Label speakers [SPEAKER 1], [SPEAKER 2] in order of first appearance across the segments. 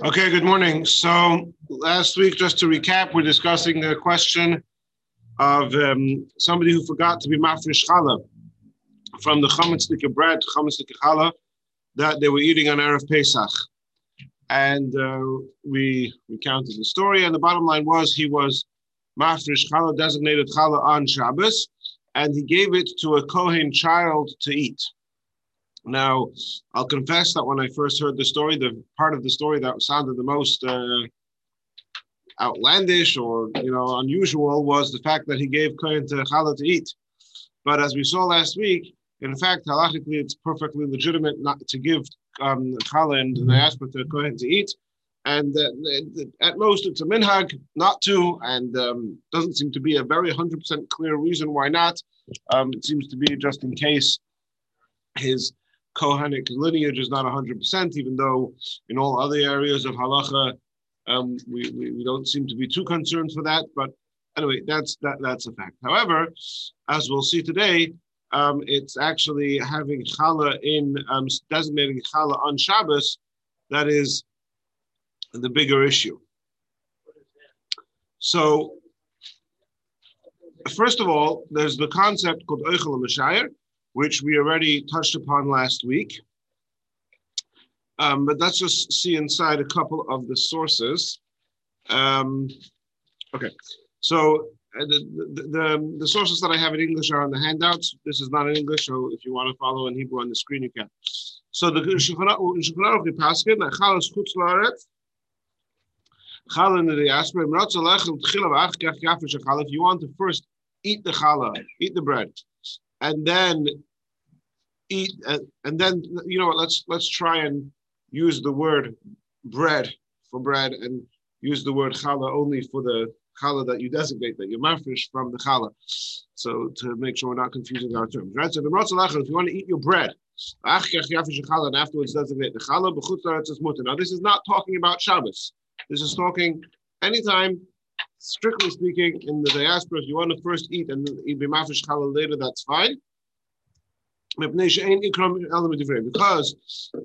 [SPEAKER 1] Okay, good morning. So last week, just to recap, we're discussing the question of um, somebody who forgot to be mafresh challah from the chametzdike bread, chametzdike challah, that they were eating on Erev Pesach. And uh, we recounted the story, and the bottom line was he was mafresh challah, designated challah on Shabbos, and he gave it to a Kohen child to eat. Now, I'll confess that when I first heard the story, the part of the story that sounded the most uh, outlandish or you know unusual was the fact that he gave Kohen to Challah to eat. But as we saw last week, in fact, halachically, it's perfectly legitimate not to give um, Challah and diaspora to Kohen to eat. And uh, at most, it's a minhag not to, and um, doesn't seem to be a very 100% clear reason why not. Um, it seems to be just in case his Kohanic lineage is not 100%, even though in all other areas of halacha, um, we, we, we, don't seem to be too concerned for that. But anyway, that's that that's a fact. However, as we'll see today, um, it's actually having challah in um, designating challah on Shabbos that is the bigger issue. So, first of all, there's the concept called Eichel Mashayir, which we already touched upon last week. Um, but let's just see inside a couple of the sources. Um, okay, so uh, the, the, the, the, sources that I have in English are on the handouts. This is not in English, so if you want to follow in Hebrew on the screen, you can. So the Shulchan Aruch Paskin, Chal is chutz laaretz, Chal in the diaspora, if you want to first eat the challah, eat the bread, and then eat uh, and then you know what let's let's try and use the word bread for bread and use the word challah only for the challah that you designate that you're mafresh from the challah. So to make sure we're not confusing our terms right? So the if you want to eat your bread and afterwards designate the challah now this is not talking about Shabbos. This is talking anytime strictly speaking, in the diaspora, if you want to first eat and eat b'mafish challah later, that's fine. Because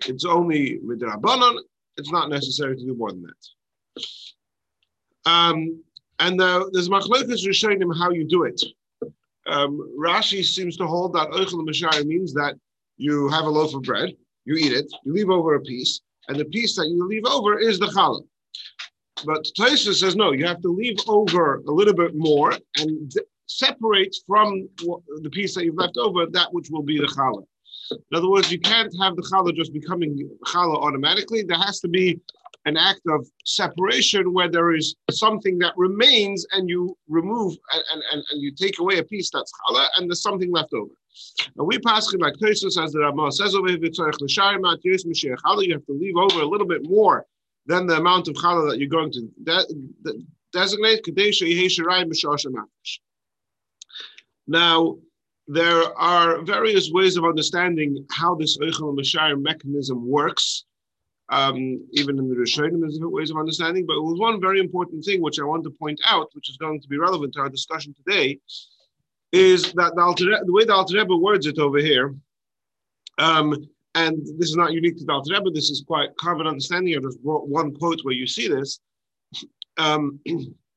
[SPEAKER 1] it's only midrabanan, it's not necessary to do more than that. Um, and uh, there's machlokas rishonim how you do it. Um, Rashi seems to hold that oichel mashayim means that you have a loaf of bread, you eat it, you leave over a piece, and the piece that you leave over is the challah. But Taisa says no, you have to leave over a little bit more and separate from the piece that you've left over that which will be the challah. In other words, you can't have the challah just becoming challah automatically. There has to be an act of separation where there is something that remains and you remove and, and, and you take away a piece that's challah and there's something left over. And we pass like Tosus as the Ramah says over here, you have to leave over a little bit more then the amount of challah that you're going to de- designate, Now, there are various ways of understanding how this Eichel Mashayim mechanism works. Um, even in the Rishonim, there's different ways of understanding. But it was one very important thing which I want to point out, which is going to be relevant to our discussion today, is that the, Alter, the way the Alter Rebbe words it over here, um, and this is not unique to Dal Rebbe, this is quite common understanding. I just brought one quote where you see this, um,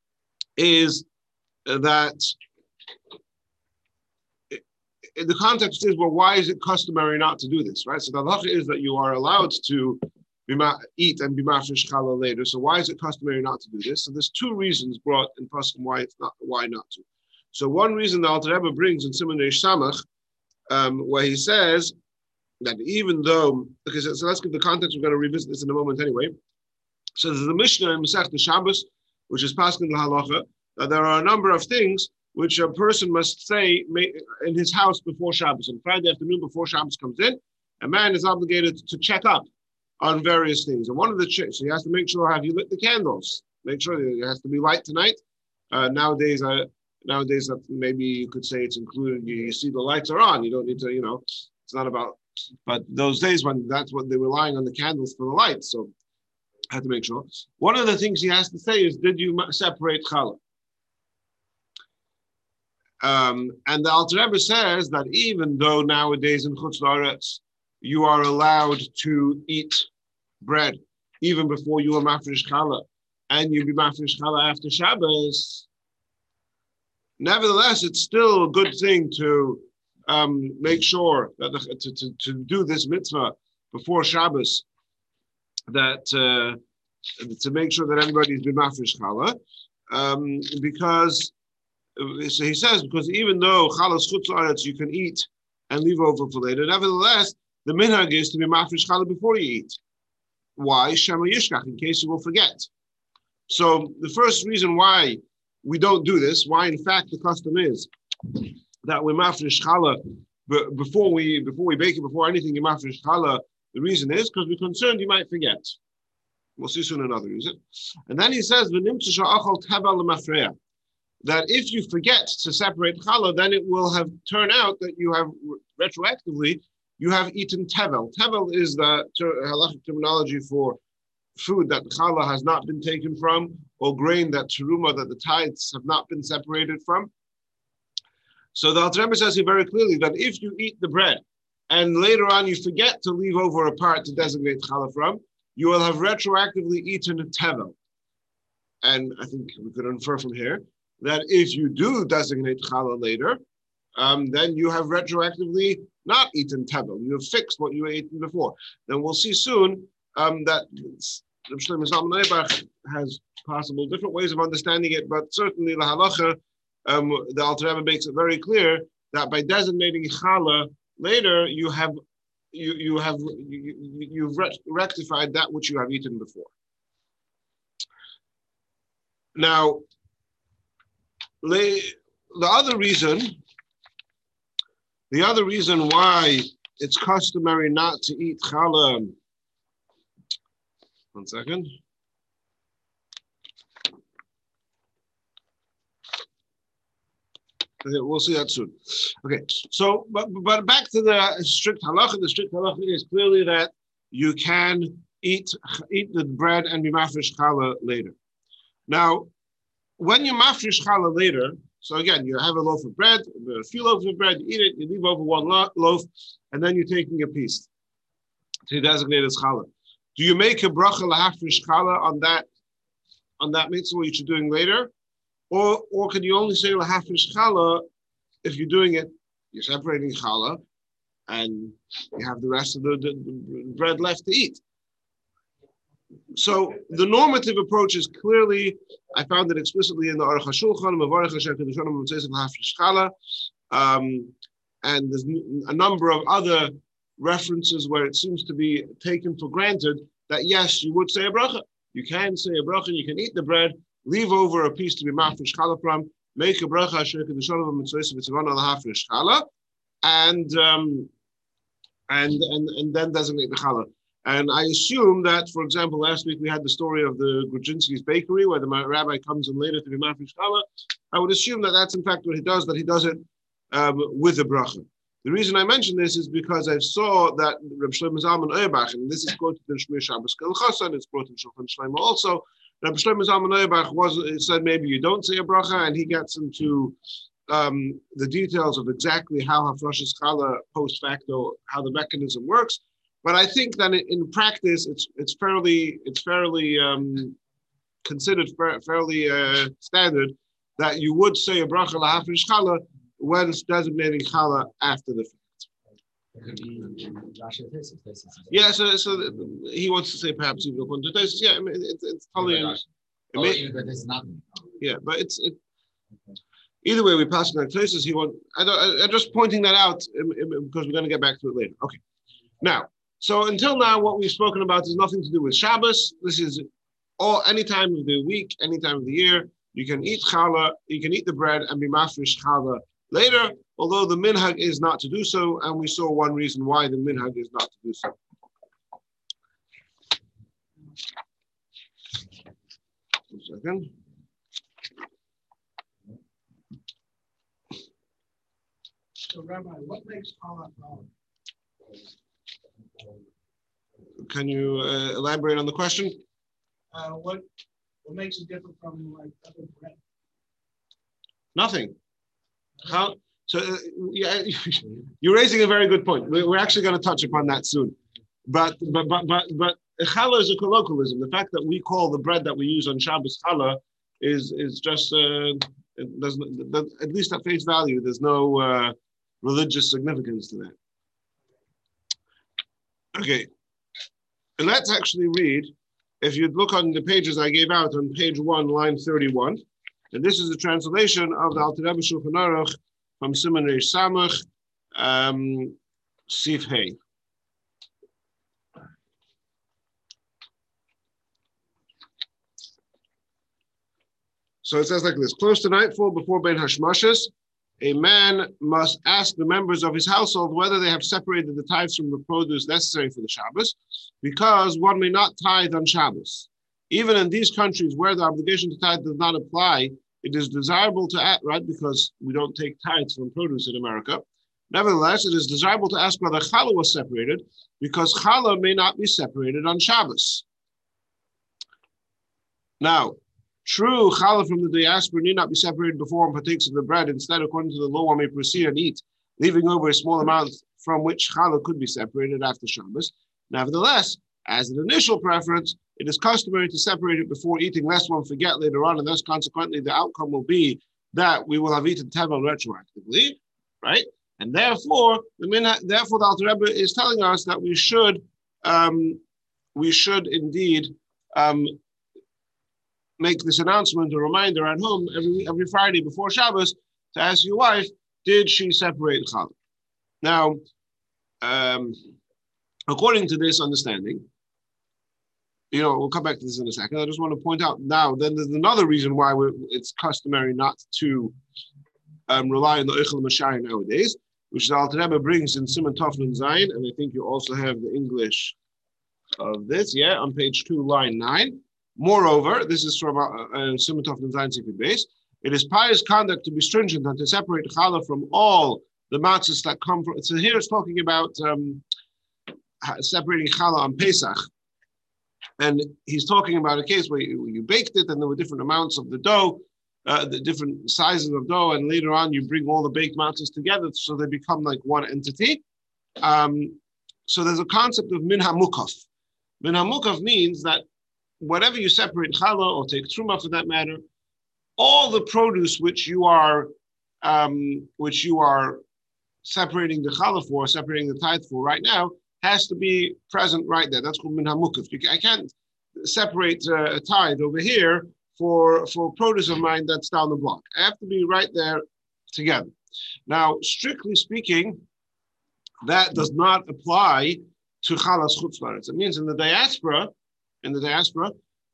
[SPEAKER 1] is that the context is, well, why is it customary not to do this, right? So the halacha is that you are allowed to eat and be mafresh challah later. So why is it customary not to do this? So there's two reasons brought in Pasuk why it's not why not to. So one reason the Alter Rebbe brings in Simon Samach, um, where he says that even though, okay, so, so, let's give the context, we're going to revisit this in a moment anyway. So there's the Mishnah in Masech the Shabbos, which is Paskin Halacha, that there are a number of things which a person must say in his house before Shabbos. On Friday afternoon, before Shabbos comes in, a man is obligated to check up on various things. And one of the checks, so he has to make sure have you lit the candles? Make sure it has to be light tonight. Uh, nowadays, uh, nowadays that maybe you could say it's included. You, you see the lights are on. You don't need to, you know, it's not about but those days when that's what they were relying on the candles for the light, so I had to make sure. One of the things he has to say is, did you separate challah? Um, and the Alter Rebbe says that even though nowadays in Chutz La'aretz you are allowed to eat bread even before you are mafresh challah, and you be mafresh challah after Shabbos, nevertheless, it's still a good thing to um, make sure that the, to, to, to do this mitzvah before Shabbos, that uh, to make sure that everybody's been mafresh challah, um, because so he says because even though chalas chutz you can eat and leave over for later, nevertheless the minhag is to be mafresh challah before you eat. Why shema yishkach in case you will forget. So the first reason why we don't do this, why in fact the custom is that we're mafresh challah before we before we bake it before anything you mafresh. The reason is because we're concerned you might forget. We'll see soon another reason. And then he says, that if you forget to separate challah, then it will have turned out that you have retroactively you have eaten tevel. Tevel is the halachic terminology for food that challah has not been taken from, or grain that teruma that the tithes have not been separated from. So the Alter says here very clearly that if you eat the bread and later on you forget to leave over a part to designate challah from, you will have retroactively eaten a tevel. And I think we could infer from here that if you do designate challah later, um, then you have retroactively not eaten tevel. You have fixed what you eating before. Then we'll see soon um, that has possible different ways of understanding it, but certainly the halacha, um, the Alter Rebbe makes it very clear that by designating challah later, you have you, you have you, you've rectified that which you have eaten before. Now, the other reason, the other reason why it's customary not to eat challah. One second. We'll see that soon. Okay, so but but back to the strict halacha. The strict halacha is clearly that you can eat eat the bread and be mafresh challah later. Now, when you mafresh challah later, so again, you have a loaf of bread, a few loaves of bread, you eat it, you leave over one loaf, and then you're taking a piece to designate as challah. Do you make a bracha lahafresh challah on that on that mitzvah which you're doing later? Or, or can you only say lahafish challah if you're doing it, you're separating challah, and you have the rest of the, the, bread left to eat. So the normative approach is clearly, I found it explicitly in the Aruch HaShulchan, Mavarech um, and there's a number of other references where it seems to be taken for granted that yes, you would say a bracha. You can say a bracha, you can eat the bread, leave over a piece to be mafresh challah from, make a bracha asher kedushav mitzvah mitzvah al hafresh challah, and um, and and and then designate the challah. And I assume that, for example, last week we had the story of the Grudzinski's bakery where the rabbi comes in later to be mafresh challah. I would assume that that's in fact what he does, that he does it um, with a bracha. The reason I mention this is because I saw that Reb Shlomo Zalman Auerbach, and this is quoted in Shemiras Shabbos Kehilchasah, it's quoted in Shulchan Shlomo also, Rabbi Shlomo Zalman was said maybe you don't say a bracha, and he gets into um, the details of exactly how Hafrashas Chala post facto, how the mechanism works. But I think that in practice, it's it's fairly it's fairly um, considered fairly uh, standard that you would say a bracha lahafresh chala when designating chala after the fact. Yeah, so so he wants to say perhaps even according to Yeah, I mean it's it's totally.
[SPEAKER 2] Uh, oh, may, but it's nothing.
[SPEAKER 1] Yeah, but it's it. Either way, we pass on places. He want. I don't. I'm just pointing that out um, um, um, because we're going to get back to it later. Okay. Now, so until now, what we've spoken about is nothing to do with Shabbos. This is all any time of the week, any time of the year. You can eat challah. You can eat the bread and be mafresh challah later although the minhag is not to do so, and we saw one reason why the minhag is not to do so. One second.
[SPEAKER 3] So, Rabbi, what makes Allah
[SPEAKER 1] Can you uh, elaborate on the question?
[SPEAKER 3] Uh, what what makes it different from like other bread?
[SPEAKER 1] Nothing. How so uh, yeah, you're raising a very good point. We're actually going to touch upon that soon. But but but but but challah is a colloquialism. The fact that we call the bread that we use on Shabbos challah is is just uh, there's at least at face value. There's no uh, religious significance to that. Okay, and let's actually read. If you look on the pages I gave out on page one, line 31, and this is a translation of the Alter Rebbe Shulchan Aruch from Reish Samach, um, Sif Hey. So it says like this: Close to nightfall, before Ben Hashmashas, a man must ask the members of his household whether they have separated the tithes from the produce necessary for the Shabbos, because one may not tithe on Shabbos. Even in these countries where the obligation to tithe does not apply, it is desirable to ask, right? Because we don't take tithes from produce in America. Nevertheless, it is desirable to ask whether challah was separated, because challah may not be separated on Shabbos. Now, True, challah from the diaspora need not be separated before one partakes of the bread. Instead, according to the law, one may proceed and eat, leaving over a small amount from which challah could be separated after Shabbos. Nevertheless, as an initial preference, it is customary to separate it before eating, lest one forget later on, and thus consequently the outcome will be that we will have eaten tevel retroactively, right? And therefore, the minha, therefore the Alter Rebbe is telling us that we should, um, we should indeed um, make this announcement, a reminder at home every every Friday before Shabbos to ask your wife, did she separate challah? Now, um, according to this understanding, you know, we'll come back to this in a second. I just want to point out now, then there's another reason why it's customary not to um, rely on the Eichel Mashai nowadays, which the Alter Rebbe brings in Simon Toflin Zion, and I think you also have the English of this, yeah, on page two, line nine. Moreover, this is from Simatov Zayin Secret base. It is pious conduct to be stringent and to separate challah from all the matzahs that come from. So here it's talking about um, separating challah on Pesach. And he's talking about a case where you, you, baked it and there were different amounts of the dough, uh, the different sizes of dough, and later on you bring all the baked matzahs together so they become like one entity. Um, so there's a concept of min hamukaf. Min hamukaf means that whatever you separate challah or take truma for that matter, all the produce which you are um, which you are separating the challah for, separating the tithe for right now, has to be present right there. That's called min hamukaf. I can't separate uh, a tithe over here for for produce of mine that's down the block. I have to be right there together. Now, strictly speaking, that does not apply to chalas chutzlaretz. It means in the diaspora, in the diaspora,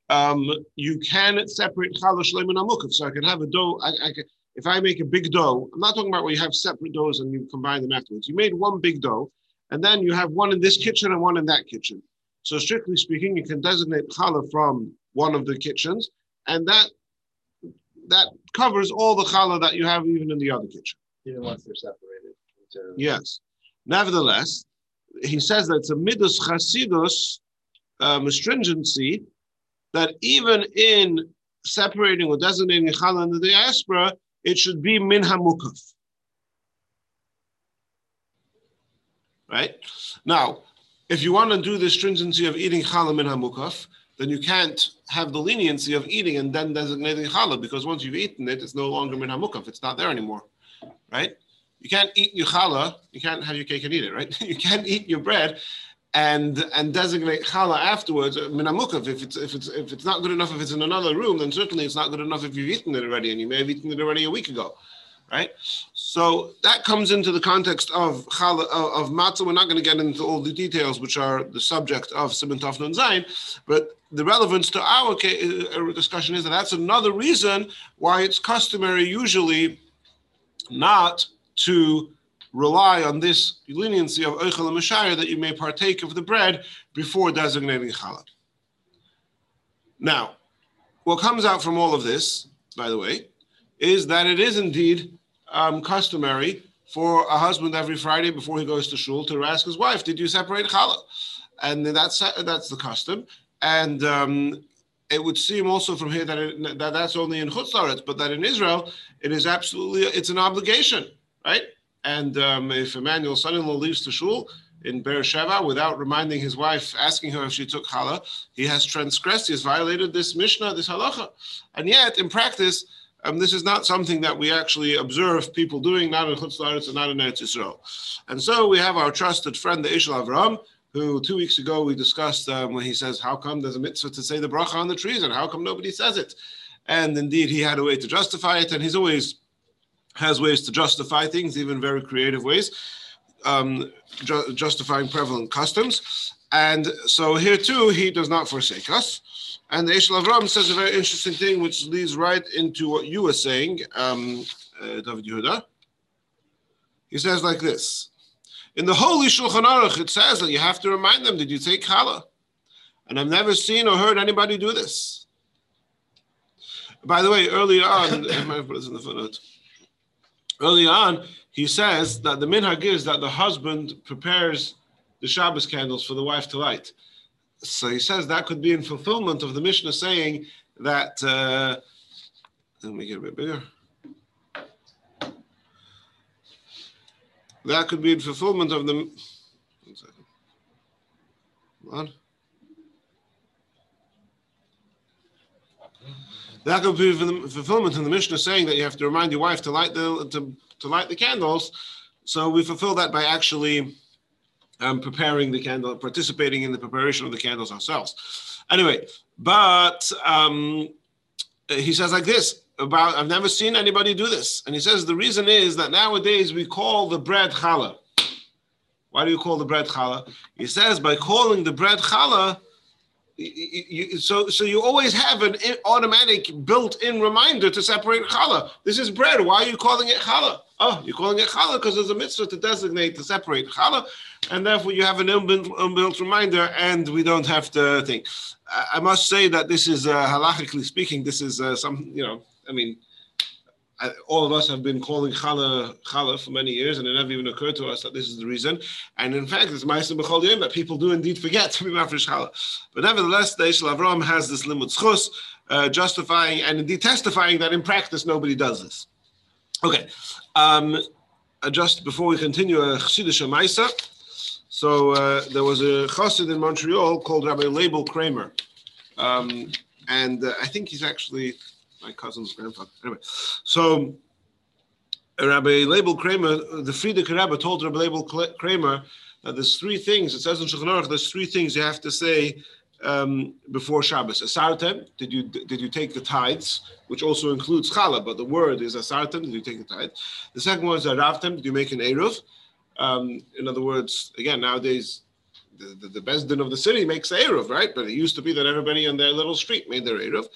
[SPEAKER 1] um, you can separate challah shleim and amukaf. So I can have a dough. I, I can, if I make a big dough, I'm not talking about where you have separate doughs and you combine them afterwards. You made one big dough, and then you have one in this kitchen and one in that kitchen. So strictly speaking, you can designate challah from one of the kitchens, and that that covers all the challah that you have even in the other kitchen.
[SPEAKER 2] Even once they're separated.
[SPEAKER 1] Into... Yes. Nevertheless, he says that it's a midas chasidus um, stringency that even in separating or designating challah in the diaspora, it should be min hamukaf. Right? Now, if you want to do the stringency of eating challah min hamukaf, then you can't have the leniency of eating and then designating challah because once you've eaten it, it's no longer min hamukaf. It's not there anymore. Right? You can't eat your challah. You can't have your cake and eat it, right? You can't eat your bread and and designate challah afterwards uh, minamukov. If it's if it's if it's not good enough if it's in another room, then certainly it's not good enough if you've eaten it already, and you may have eaten it already a week ago, right? So that comes into the context of challah of, of matzah. We're not going to get into all the details, which are the subject of Simon Tafnon Zayin, but the relevance to our uh, discussion is that that's another reason why it's customary usually not to rely on this leniency of Eichel and that you may partake of the bread before designating Challah. Now, what comes out from all of this, by the way, is that it is indeed um, customary for a husband every Friday before he goes to shul to ask his wife, "Did you separate challah?" And that's that's the custom. And um, it would seem also from here that, it, that that's only in Chutz but that in Israel it is absolutely it's an obligation, right? And um, if Emmanuel's son-in-law leaves to shul, in Beersheba without reminding his wife, asking her if she took challah, he has transgressed, he has violated this Mishnah, this halacha. And yet, in practice, um, this is not something that we actually observe people doing, not in Chutz and not in Eretz Yisrael. And so we have our trusted friend, the Eshel Avram, who two weeks ago we discussed um, when he says, How come there's a mitzvah to say the bracha on the trees and how come nobody says it? And indeed, he had a way to justify it, and he's always has ways to justify things, even very creative ways, um, ju- justifying prevalent customs. And so here too, he does not forsake us. And the Eshel Avram says a very interesting thing, which leads right into what you were saying, um, uh, David Yehuda. He says like this. In the Holy Shulchan Aruch, it says that you have to remind them, did you take challah? And I've never seen or heard anybody do this. By the way, early on, I might in the footnote. Early on, he says that the minhag is that the husband prepares the Shabbos candles for the wife to light. So he says that could be in fulfillment of the Mishnah saying that. Uh, let me get a bit bigger. That could be in fulfillment of the. One second. On. That could be fulfillment in the Mishnah saying that you have to remind your wife to light the to, to light the candles. So we fulfill that by actually um, preparing the candle, participating in the preparation of the candles ourselves. Anyway, but um, he says like this about I've never seen anybody do this, and he says the reason is that nowadays we call the bread challah. Why do you call the bread challah? He says by calling the bread challah. You, so, so you always have an automatic built-in reminder to separate challah. This is bread. Why are you calling it challah? Oh, you're calling it challah because there's a mitzvah to designate to separate challah, and therefore you have an inbuilt reminder, and we don't have to think. I, must say that this is uh, halachically speaking, this is uh, some, you know, I mean, I, all of us have been calling challah challah for many years, and it never even occurred to us that this is the reason. And in fact, it's ma'aser b'chol yom that people do indeed forget to be mafresh challah. But nevertheless, the Eshel Avram has this limud schus, uh, justifying and indeed testifying that in practice nobody does this. Okay, um, uh, just before we continue, a Chassidish Maisa. So uh, there was a chassid in Montreal called Rabbi Leibel Kramer, um, and uh, I think he's actually my cousin's grandfather. Anyway, so Rabbi Leibel Kramer, the Frierdiker Rebbe told Rabbi Leibel Kramer that there's three things. It says in Shulchan Aruch, there's three things you have to say um, before Shabbos. Asartem, did you did you take the tithes, which also includes challah, but the word is asartem, did you take the tithe? The second one is aravtem, did you make an eruv? Um, in other words, again, nowadays the, the, the Besdin of the city makes the eruv, right? But it used to be that everybody on their little street made their eruv.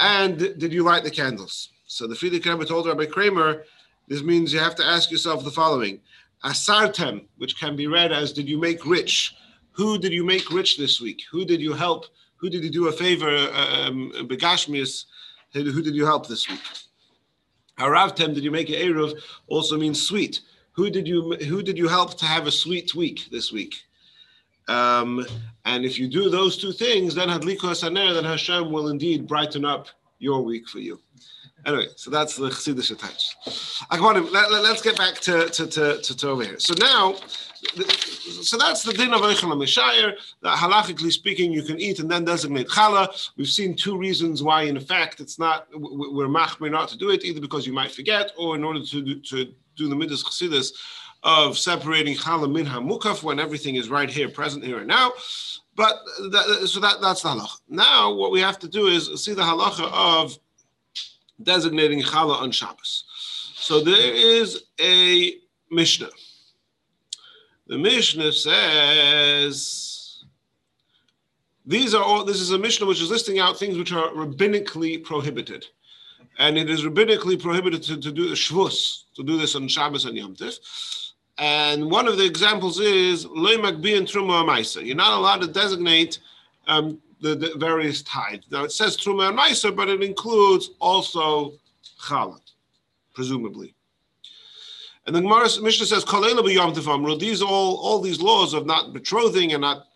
[SPEAKER 1] And did you light the candles? So the Frierdiker Rebbe told Rabbi Kramer, this means you have to ask yourself the following: Asartem, which can be read as "Did you make rich?" Who did you make rich this week? Who did you help? Who did you do a favor? Uh, um, who did you help this week? Aravtem, did you make an eruv? Also means sweet. Who did you who did you help to have a sweet week this week? Um, and if you do those two things, then Hadliko Saner, then Hashem will indeed brighten up your week for you. Anyway, so that's the Chassidish attach. I want to let, us get back to, to, to, to, over here. So now, so that's the din of Eichel Mishayir, that halachically speaking, you can eat and then designate challah. We've seen two reasons why, in fact, it's not, we're machmir not to do it, either because you might forget or in order to, do, to do the midas chassidus of separating challah min hamukaf when everything is right here, present here and now. But that, so that, that's the halacha. Now, what we have to do is see the halacha of designating challah on Shabbos. So there is a Mishnah. The Mishnah says these are all. This is a Mishnah which is listing out things which are rabbinically prohibited, and it is rabbinically prohibited to, to do the shvus, to do this on Shabbos and Yom Tif. And one of the examples is loy magbi and truma amaisa. You're not allowed to designate um, the, the various tithes. Now it says Truma and Meiser, but it includes also Challah, presumably. And the Gemara Mishnah says, These all all these laws of not betrothing and not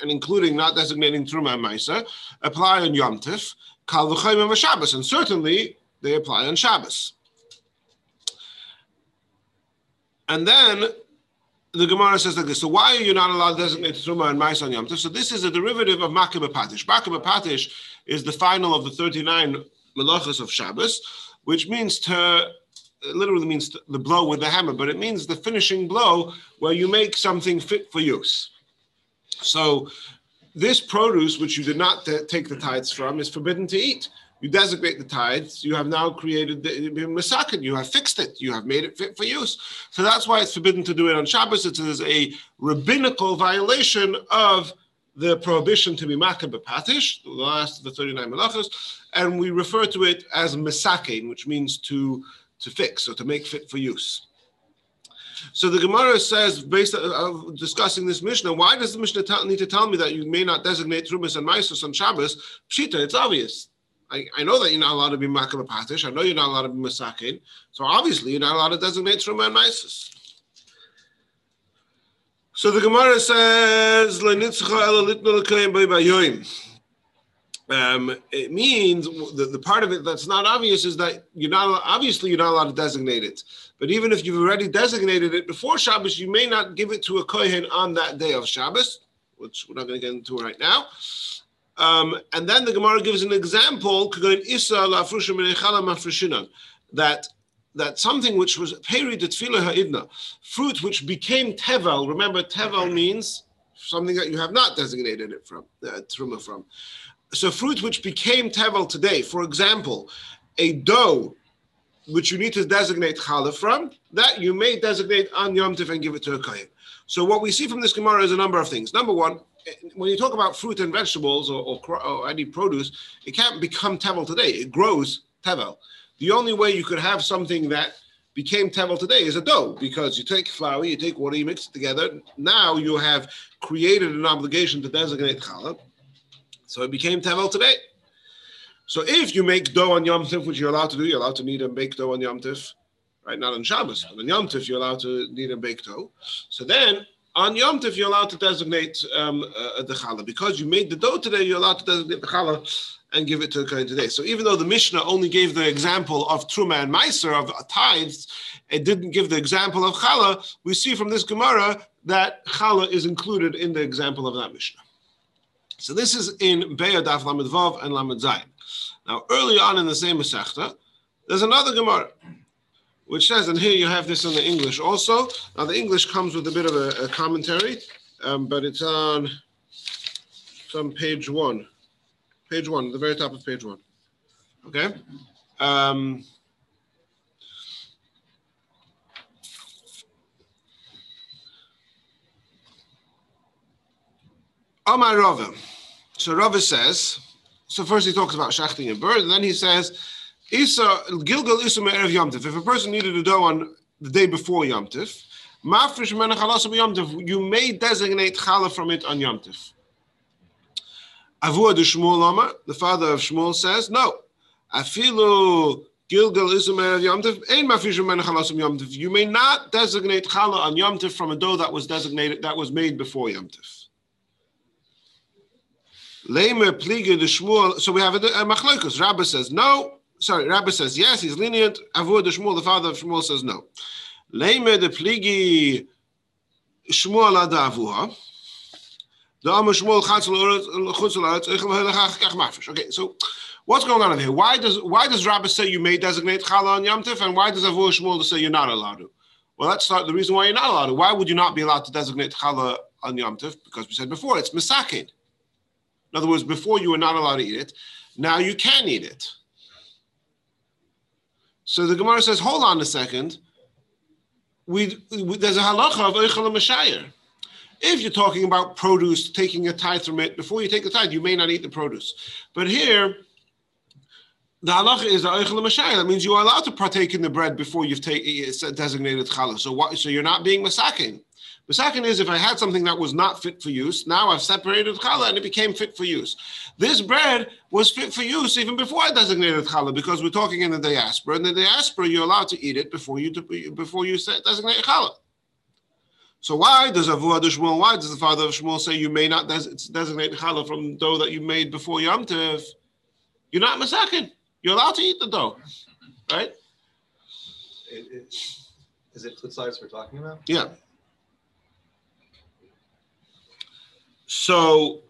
[SPEAKER 1] and including not designating Truma and Meiser apply on Yom Tif, Kal and Shabbos, and certainly they apply on Shabbos. And then the Gemara says like this. So why are you not allowed to designate Truma and Mais on Yom Tov? So this is a derivative of Makeh B'Patish. Makeh B'Patish is the final of the 39 melachas of Shabbos, which means to literally means the blow with the hammer, but it means the finishing blow where you make something fit for use. So this produce, which you did not take the tithes from, is forbidden to eat. You designate the tithes. You have now created the masakin. You have fixed it. You have made it fit for use. So that's why it's forbidden to do it on Shabbos. It is a rabbinical violation of the prohibition to be makab patish, the last of the 39 malachas, and we refer to it as masakin, which means to to fix or to make fit for use. So the Gemara says, based on discussing this Mishnah, why does the Mishnah need to tell me that you may not designate Trumas and Maisus on Shabbos? Pshita, it's obvious. I, I know that you're not allowed to be Makam Patish. I know you're not allowed to be Masakin. So obviously you're not allowed to designate Truma and Maisus. So the Gemara says, um, it means the, the part of it that's not obvious is that you're not obviously you're not allowed to designate it. But even if you've already designated it before Shabbos, you may not give it to a kohen on that day of Shabbos, which we're not going to get into right now. Um, and then the Gemara gives an example that that something which was ha'idna, fruit which became tevel. Remember, tevel means something that you have not designated it from, uh, truma from. So fruit which became tevel today, for example, a dough which you need to designate challah from, that you may designate on Yom Tif and give it to a kohen. So what we see from this Gemara is a number of things. Number one, when you talk about fruit and vegetables or, or, or any produce, it can't become tevel today. It grows tevel. The only way you could have something that became tevel today is a dough because you take flour, you take water, you mix it together. Now you have created an obligation to designate challah. So it became tevel today. So if you make dough on Yom Tif, which you're allowed to do, you're allowed to knead and bake dough on Yom Tif, right? Not on Shabbos. But on Yom Tif, you're allowed to knead and bake dough. So then on Yom Tif, you're allowed to designate um, uh, the challah. Because you made the dough today, you're allowed to designate the challah and give it to the kohen today. So even though the Mishnah only gave the example of Truma and Meiser, of tithes, it didn't give the example of challah, we see from this Gemara that challah is included in the example of that Mishnah. So this is in Be'er Daf Lamed Vav and Lamed Zayin. Now, early on in the same Masechta, there's another Gemara, which says, and here you have this in the English also. Now, the English comes with a bit of a, a commentary, um, but it's on some page one. Page one, the very top of page one. Okay? Um, Amar Rava. So Rava says, so first he talks about shachting a bird, and then he says, Isa Gilgal Isa Erev Yom If a person kneaded a dough on the day before Yom Tif, Mafresh Yom you may designate challah from it on Yom Tif. De Shmuel the father of Shmuel says, no. Afilu Gilgal Isa Erev Yom Ein Mafresh Yom You may not designate challah on Yom Tif from a dough that was designated that was made before Yom Tif. Lamer pliga the Shmuel. So we have a, a machlokus. Rabbi says no. Sorry, Rabbi says yes. He's lenient. Avur the Shmuel, the father of Shmuel, says no. Lamer the pligi Shmuel ada avuha. The Amar Shmuel Okay, so what's going on here? Why does why does Rabbi say you may designate challah on Yom and why does Avur Shmuel say you're not allowed to? Well, let's start the reason why you're not allowed to. Why would you not be allowed to designate challah on Yom? Because we said before it's misakin. In other words, before you were not allowed to eat it. Now you can eat it. So the Gemara says, hold on a second. We, we there's a halacha of Eichel Mashayir. If you're talking about produce, taking a tithe from it, before you take the tithe, you may not eat the produce. But here, the halacha is the Eichel Mashayir. That means you are allowed to partake in the bread before you've take, designated challah. So, so you're not being masakin. The second is if I had something that was not fit for use, now I've separated challah and it became fit for use. This bread was fit for use even before I designated challah because we're talking in the diaspora. In the diaspora, you're allowed to eat it before you before you designate challah. So why does Avu Shmuel, why does the father of Shmuel say you may not des- designate challah from dough that you made before Yom Tov? You're not masakin. You're allowed to eat the dough, right?
[SPEAKER 4] Is it, it, is it tzitzis we're talking about?
[SPEAKER 1] Yeah. So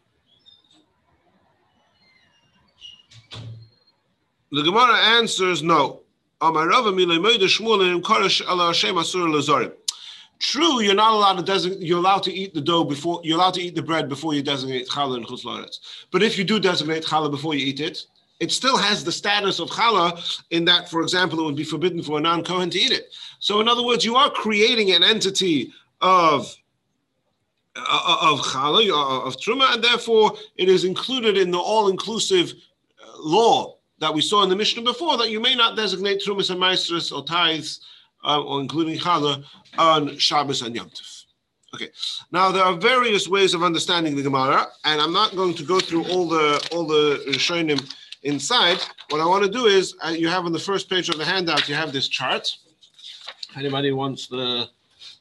[SPEAKER 1] the Gemara answers no. True, you're not allowed to designate. You're allowed to eat the dough before. You're allowed to eat the bread before you designate challah and chutz But if you do designate challah before you eat it, it still has the status of challah in that, for example, it would be forbidden for a non-kohen to eat it. So, in other words, you are creating an entity of of challah of truma, and therefore it is included in the all-inclusive uh, law that we saw in the Mishnah before that you may not designate trumas and maestras or tithes uh, or including challah on Shabbos and Yom Tov. Okay, now there are various ways of understanding the Gemara, and I'm not going to go through all the all the Rishonim inside. What I want to do is, uh, you have on the first page of the handout, you have this chart. Anybody wants the,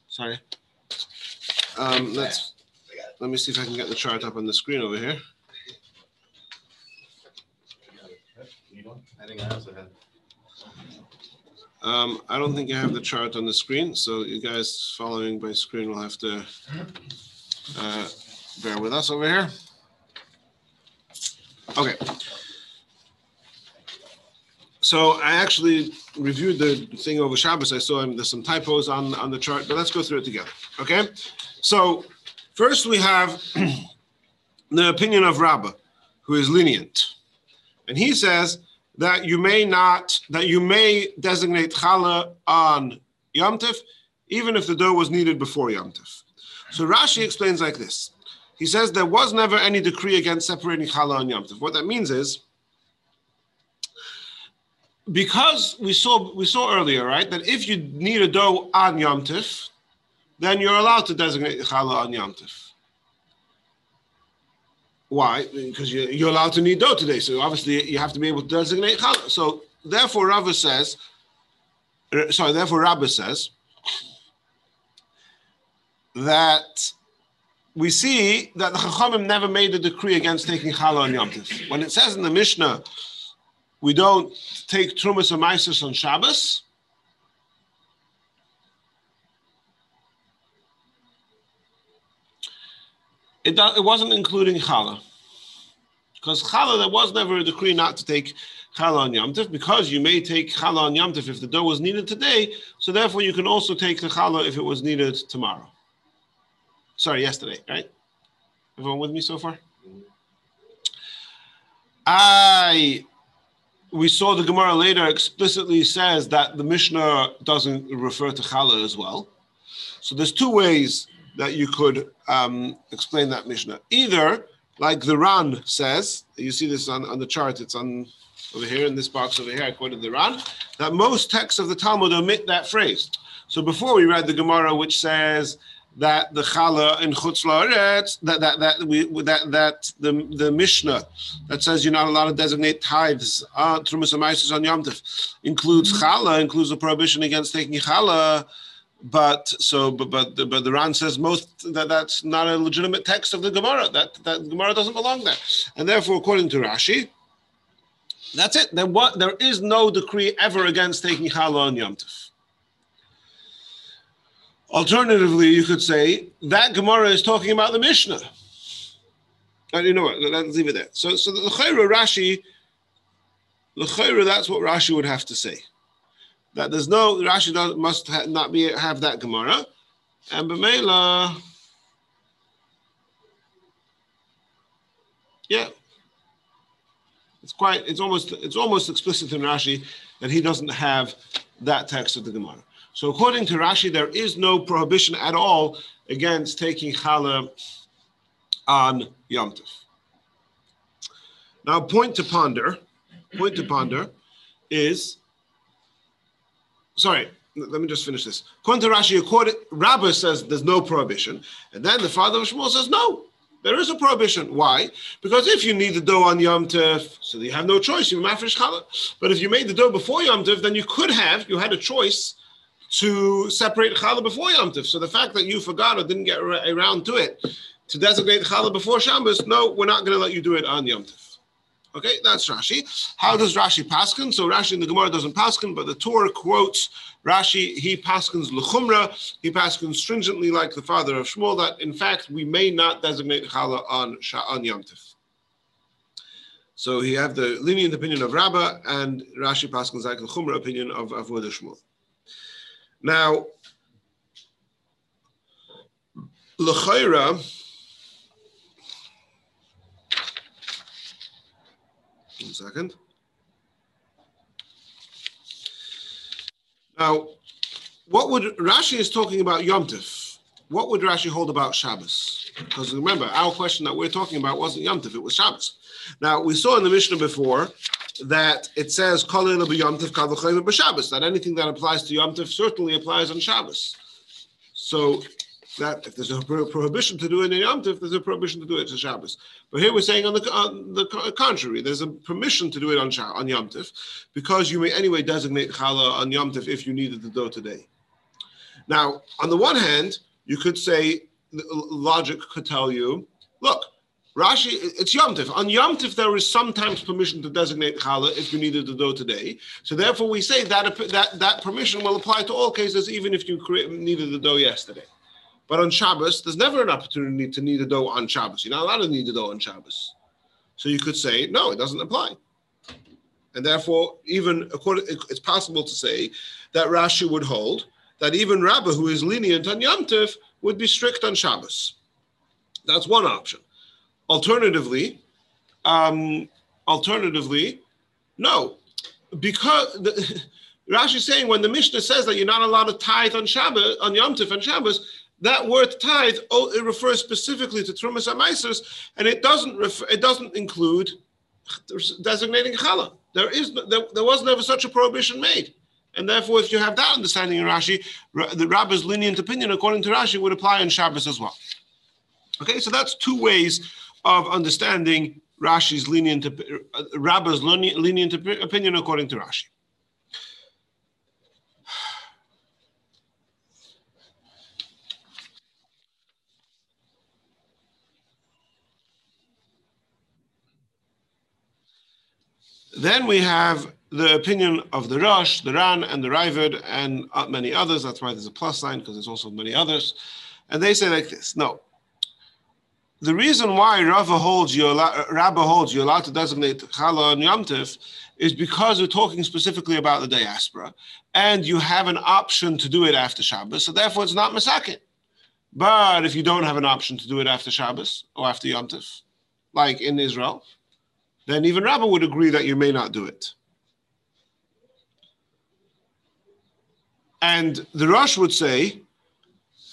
[SPEAKER 1] sorry. Um, let's, let me see if I can get the chart up on the screen over here.
[SPEAKER 2] I think I also have.
[SPEAKER 1] Um, I don't think I have the chart on the screen, so you guys following by screen will have to uh, bear with us over here. Okay. So I actually reviewed the thing over Shabbos. I saw there's some typos on, on the chart, but let's go through it together. Okay. So first we have the opinion of Rabbah, who is lenient. And he says that you may not, that you may designate challah on Yom Tif, even if the dough was kneaded before Yom Tif. So Rashi explains like this. He says there was never any decree against separating challah on Yom Tif. What that means is, because we saw we saw earlier, right, that if you knead a dough on Yom Tif, then you're allowed to designate challah on Yom Tif. Why? Because you're, you're allowed to knead dough today. So obviously you have to be able to designate challah. So therefore Rava says, uh, sorry, therefore Rabbi says that we see that the Chachamim never made a decree against taking challah on Yom Tov. When it says in the Mishnah, we don't take trumas and maisus on Shabbos. It, it wasn't including challah. Because challah, there was never a decree not to take challah on Yom Tif, because you may take challah on Yom Tif if the dough was kneaded today, so therefore you can also take the challah if it was kneaded tomorrow. Sorry, yesterday, right? Everyone with me so far? Mm-hmm. I we saw the Gemara later explicitly says that the Mishnah doesn't refer to challah as well. So there's two ways that you could um, explain that Mishnah. Either, like the Ran says, you see this on, on the chart, it's on over here in this box over here, I quoted the Ran, that most texts of the Talmud omit that phrase. So before we read the Gemara, which says that the challah in chutz la'aretz, that that that we that that the the Mishnah that says you're not allowed to designate tithes uh, trumas on Yom Tov includes challah, includes a prohibition against taking challah but so but but the, but the Ran says most that that's not a legitimate text of the Gemara. That that Gemara doesn't belong there, and therefore, according to Rashi, that's it. There what there is no decree ever against taking challah on Yom Tov. Alternatively, you could say that Gemara is talking about the Mishnah. And you know what? Let's leave it there. So so the Chayra Rashi, the that's what Rashi would have to say that there's no Rashi does, must ha, not be have that Gemara, and B'meila, yeah, it's quite it's almost it's almost explicit in Rashi that he doesn't have that text of the Gemara. So according to Rashi, there is no prohibition at all against taking challah on Yom Tov. Now, point to ponder, point to ponder is sorry, let me just finish this. According to Rashi, according, says there's no prohibition. And then the father of Shmuel says, no, there is a prohibition. Why? Because if you knead the dough on Yom Tov, so you have no choice, you mafresh challah. But if you made the dough before Yom Tov, then you could have, you had a choice to separate challah before Yom Tov. So the fact that you forgot or didn't get around to it, to designate challah before Shabbos, no, we're not going to let you do it on Yom Tov. Okay, that's Rashi. How does Rashi paskin? So Rashi in the Gemara doesn't paskin, but the Torah quotes Rashi. He paskins luchumra. He paskins stringently, like the father of Shmuel, that in fact we may not designate challah on on Yom Tif. So he have the lenient opinion of Rabbah and Rashi paskins like the Chumra opinion of Avodah Shmuel. Now, L'chaira, one second. Now, what would Rashi is talking about Yom Tif? What would Rashi hold about Shabbos? Because remember, our question that we're talking about wasn't Yom Tif, it was Shabbos. Now, we saw in the Mishnah before that it says that anything that applies to Yom Tif certainly applies on Shabbos. So that if there's a prohibition to do it in Yom Tif, there's a prohibition to do it on Shabbos. But here we're saying on the, on the contrary, there's a permission to do it on on Yom Tif because you may anyway designate challah on Yom Tif if you needed the dough today. Now, on the one hand, you could say logic could tell you, Rashi, it's Yom Tif. On Yom Tif, there is sometimes permission to designate challah if you needed the dough today. So therefore, we say that that that permission will apply to all cases, even if you needed the dough yesterday. But on Shabbos, there's never an opportunity to need a dough on Shabbos. You're not allowed to need a dough on Shabbos. So you could say, no, it doesn't apply. And therefore, even according, it's possible to say that Rashi would hold that even Rabbah, who is lenient on Yom Tif, would be strict on Shabbos. That's one option. Alternatively, um, alternatively, no, because the, Rashi is saying when the Mishnah says that you're not allowed to tithe on Shabbos, on Yom Tif and Shabbos, that word tithe oh, it refers specifically to trumas amaisers, and it doesn't refer, it doesn't include designating challah. There is there, there was never such a prohibition made. And therefore, if you have that understanding in Rashi, the Rabbi's lenient opinion, according to Rashi, would apply on Shabbos as well. Okay, so that's two ways of understanding Rashi's lenient, uh, Rabbi's lenient opinion according to Rashi. Then we have the opinion of the Rosh, the Ran, and the Raavad, and uh, many others. That's why there's a plus sign, because there's also many others. And they say like this no. The reason why Rava holds you, uh, Rabbah holds you're allowed to designate Chala and Yom is because we're talking specifically about the diaspora, and you have an option to do it after Shabbos, so therefore it's not Masakin. But if you don't have an option to do it after Shabbos or after Yom like in Israel, then even Rabbah would agree that you may not do it. And the Rosh would say,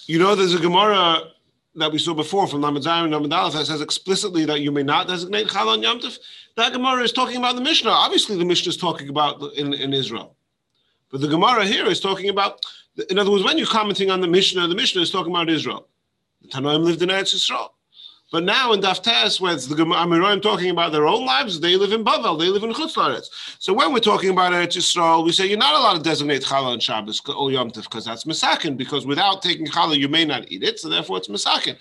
[SPEAKER 1] you know, there's a Gemara that we saw before from Lamed Zayin and Lamed Aleph that says explicitly that you may not designate Chal on Yom Tov. That Gemara is talking about the Mishnah. Obviously, the Mishnah is talking about in, in Israel. But the Gemara here is talking about, in other words, when you're commenting on the Mishnah, the Mishnah is talking about Israel. The Tanoim lived in Eretz Yisrael. But now in Daftes, when it's the Amiroim talking about their own lives, they live in Bavel, they live in Chutzlaretz. So when we're talking about Eretz Yisrael, we say you're not allowed to designate challah on Shabbos or Yom Tov because that's Misakin, because without taking challah, you may not eat it, so therefore it's Misakin.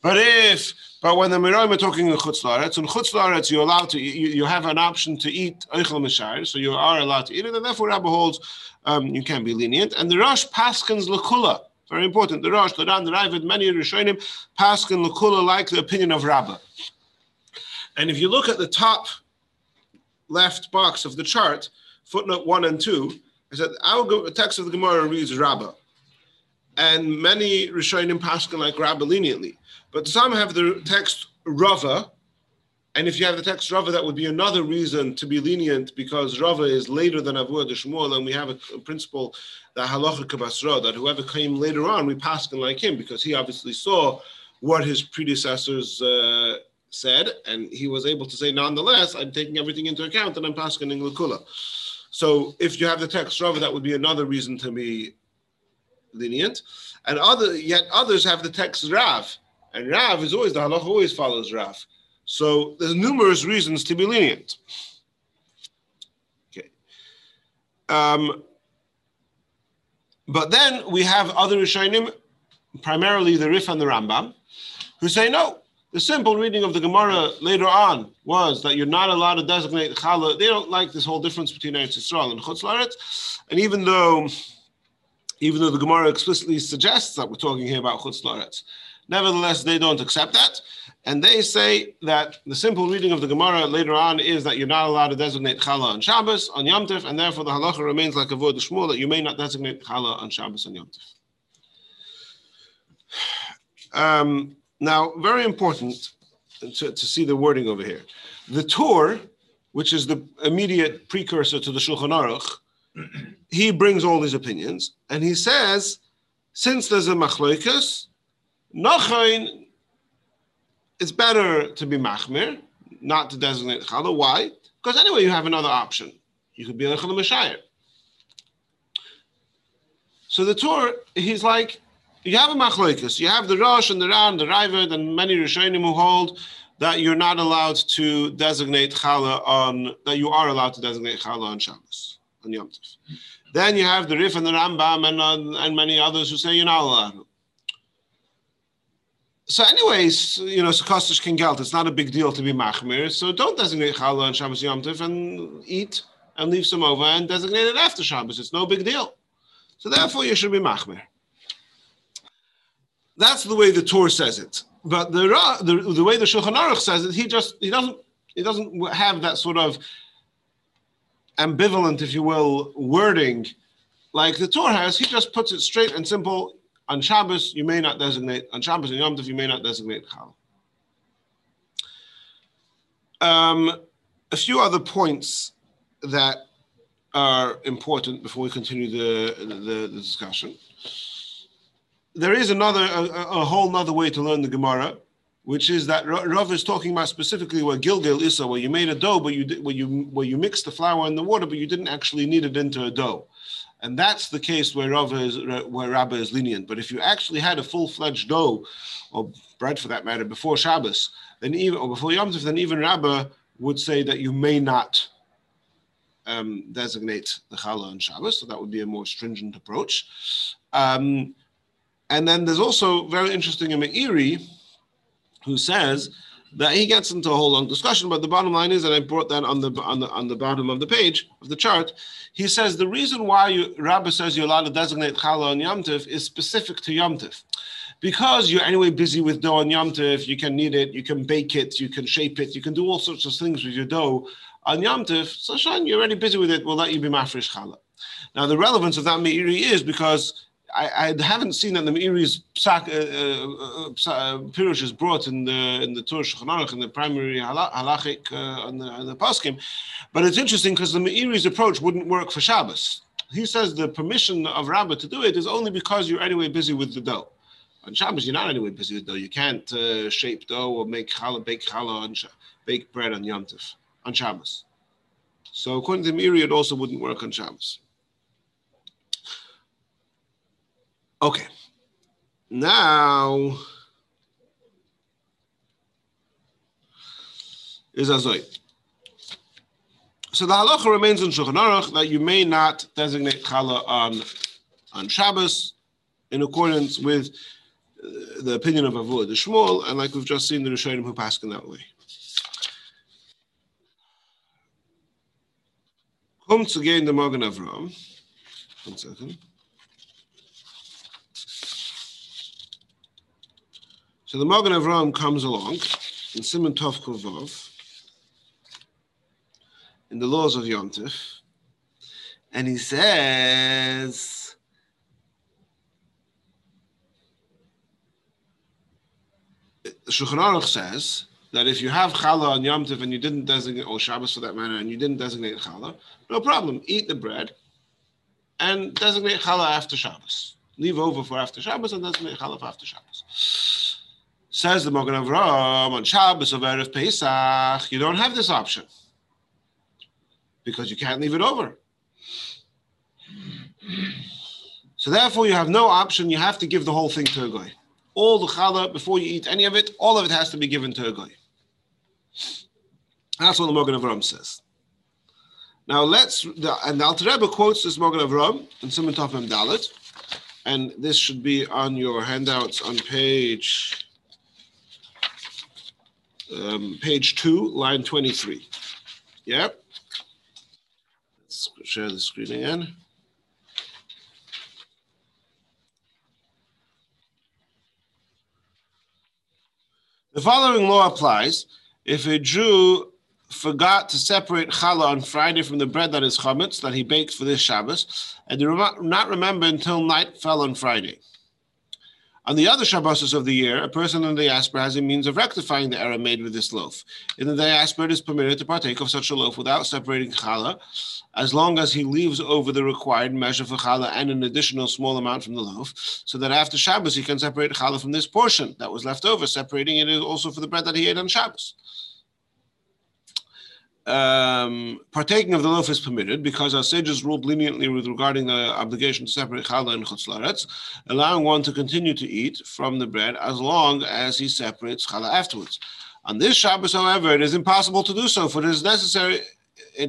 [SPEAKER 1] But if, but when the Miroim are talking in Chutzlaretz, in Chutzlaretz you're allowed to, you, you have an option to eat Eichel Mishar, so you are allowed to eat it, and therefore Rabbi holds um, you can be lenient. And the Rosh Paskins Lakula, very important. The Rosh, the Ran, the Raavad, many Rishonim, Paskin, Lakula, like the opinion of Rabbah. And if you look at the top left box of the chart, footnote one and two, I said our text of the Gemara reads Rabbah. And many Rishonim Paskin like Rabbah leniently. But some have the text Rava, and if you have the text Rava, that would be another reason to be lenient because Rava is later than Avua de Shmuel, and we have a, principle that halacha kabasra, that whoever came later on, we pass like him because he obviously saw what his predecessors uh, said, and he was able to say, nonetheless, I'm taking everything into account and I'm passing in Lakula. So if you have the text Rava, that would be another reason to be lenient. And other yet others have the text Rav, and Rav is always the halacha always follows Rav. So there's numerous reasons to be lenient. Okay. Um, but then we have other Rishonim, primarily the Rif and the Rambam, who say no. The simple reading of the Gemara later on was that you're not allowed to designate challah. They don't like this whole difference between Eretz Yisrael and Chutz La'aretz. And even though, even though the Gemara explicitly suggests that we're talking here about Chutz La'aretz, nevertheless they don't accept that, and they say that the simple reading of the Gemara later on is that you're not allowed to designate challah on Shabbos on Yom Tov, and therefore the halacha remains like a word of Shmuel that you may not designate challah on Shabbos on Yom Tov. Um, now, very important to, to see the wording over here. The Tur, which is the immediate precursor to the Shulchan Aruch, he brings all these opinions, and he says, since there's a machloikas, nachain, it's better to be machmir, not to designate challah. Why? Because anyway, you have another option. You could be a challah So the Tur, he's like, you have a machloikus. You have the Rosh and the Ran, the Raavad, and many Rishonim who hold that you're not allowed to designate challah on that you are allowed to designate challah on Shabbos on Yom Tov. Then you have the Rif and the Rambam and, and many others who say you're not allowed. So, anyways, you know, Sukkot can gelt. It's not a big deal to be machmir. So, don't designate challah on Shabbos Yom Tov and eat and leave some over and designate it after Shabbos. It's no big deal. So, therefore, you should be machmir. That's the way the Tur says it. But the, the, the way the Shulchan Aruch says it, he just he doesn't he doesn't have that sort of ambivalent, if you will, wording like the Tur has. He just puts it straight and simple. On Shabbos, you may not designate. On Shabbos and Yom Tov, you may not designate Chal. Um, a few other points that are important before we continue the, the, the discussion there is another, a, a whole other way to learn the Gemara, which is that Rav is talking about specifically where Gilgil is, where you made a dough, but you where you where you mixed the flour and the water, but you didn't actually knead it into a dough, and that's the case where Rav is where Rabbi is lenient. But if you actually had a full fledged dough, or bread for that matter, before Shabbos, then even or before Yom Tov, then even Rabbi would say that you may not um, designate the challah on Shabbos. So that would be a more stringent approach. Um, and then there's also very interesting in Meiri, who says that he gets into a whole long discussion, but the bottom line is, and I brought that on the on the on the bottom of the page of the chart. He says the reason why you, Rabbi says you're allowed to designate challah on Yom Tif is specific to Yom Tif. Because you're anyway busy with dough on Yom Tif, you can knead it, you can bake it, you can shape it, you can do all sorts of things with your dough on Yom Tif. So Shan, you're already busy with it, we'll let you be mafresh challah. Now the relevance of that Meiri is because I, I, haven't seen that the Meiri's psak, uh, uh, uh, pirush is brought in the in the Tur Shulchan in the primary halachic uh, on the, on the poskim, but it's interesting because the Meiri's approach wouldn't work for Shabbos. He says the permission of Rabbah to do it is only because you're anyway busy with the dough. On Shabbos, you're not anyway busy with dough. You can't uh, shape dough or make challah, bake challah, on bake bread on Yom Tov, on Shabbos. So according to Meiri, it also wouldn't work on Shabbos. Okay. Now is Azoy. So the halacha remains in Shulchan Aruch that you may not designate challah on on Shabbos in accordance with uh, the opinion of Avud the Shmuel, and like we've just seen the Rishonim who pass in that way. Comes again the Magen Avram. One second. So the Magen Avram comes along in Simon Tov Kovov in the laws of Yom Tif, and he says, Shulchan Aruch says that if you have challah on Yom Tif and you didn't designate, or Shabbos for that matter, and you didn't designate challah, no problem. Eat the bread and designate challah after Shabbos. Leave over for after Shabbos and designate challah after Shabbos. Says the Magen Avram on Shabbos of Erev Pesach, you don't have this option because you can't leave it over. So therefore, you have no option. You have to give the whole thing to a guy. All the challah before you eat any of it, all of it has to be given to a guy. That's what the Magen Avram says. Now let's, and the Alter Rebbe quotes this Magen Avram in Simon Tov Dalit, and this should be on your handouts on page um, page two, line 23. Yep. Let's share the screen again. The following law applies if a Jew forgot to separate challah on Friday from the bread that is chametz that he baked for this Shabbos, and did not remember until night fell on Friday. On the other Shabbos of the year, a person in the diaspora has a means of rectifying the error made with this loaf. In the diaspora, it is permitted to partake of such a loaf without separating challah, as long as he leaves over the required measure for challah and an additional small amount from the loaf, so that after Shabbos he can separate challah from this portion that was left over, separating it also for the bread that he ate on Shabbos um, partaking of the loaf is permitted because our sages ruled leniently with regarding the obligation to separate challah and chutzlaretz, allowing one to continue to eat from the bread as long as he separates challah afterwards. On this Shabbos, however, it is impossible to do so, for it is necessary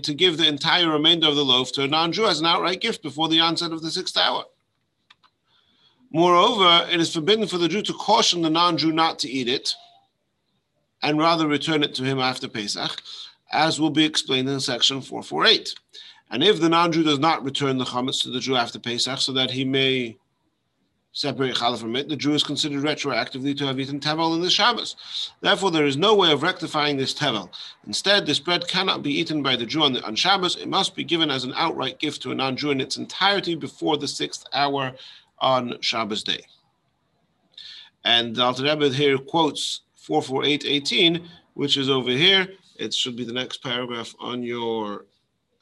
[SPEAKER 1] to give the entire remainder of the loaf to a non-Jew as an outright gift before the onset of the sixth hour. Moreover, it is forbidden for the Jew to caution the non-Jew not to eat it, and rather return it to him after Pesach as will be explained in section 448. And if the non-Jew does not return the chametz to the Jew after Pesach so that he may separate challah from it, the Jew is considered retroactively to have eaten tevel in the Shabbos. Therefore, there is no way of rectifying this tevel. Instead, this bread cannot be eaten by the Jew on, the, on Shabbos. It must be given as an outright gift to a non-Jew in its entirety before the sixth hour on Shabbos day. And the Alter Rebbe here quotes 448.18, which is over here, it should be the next paragraph on your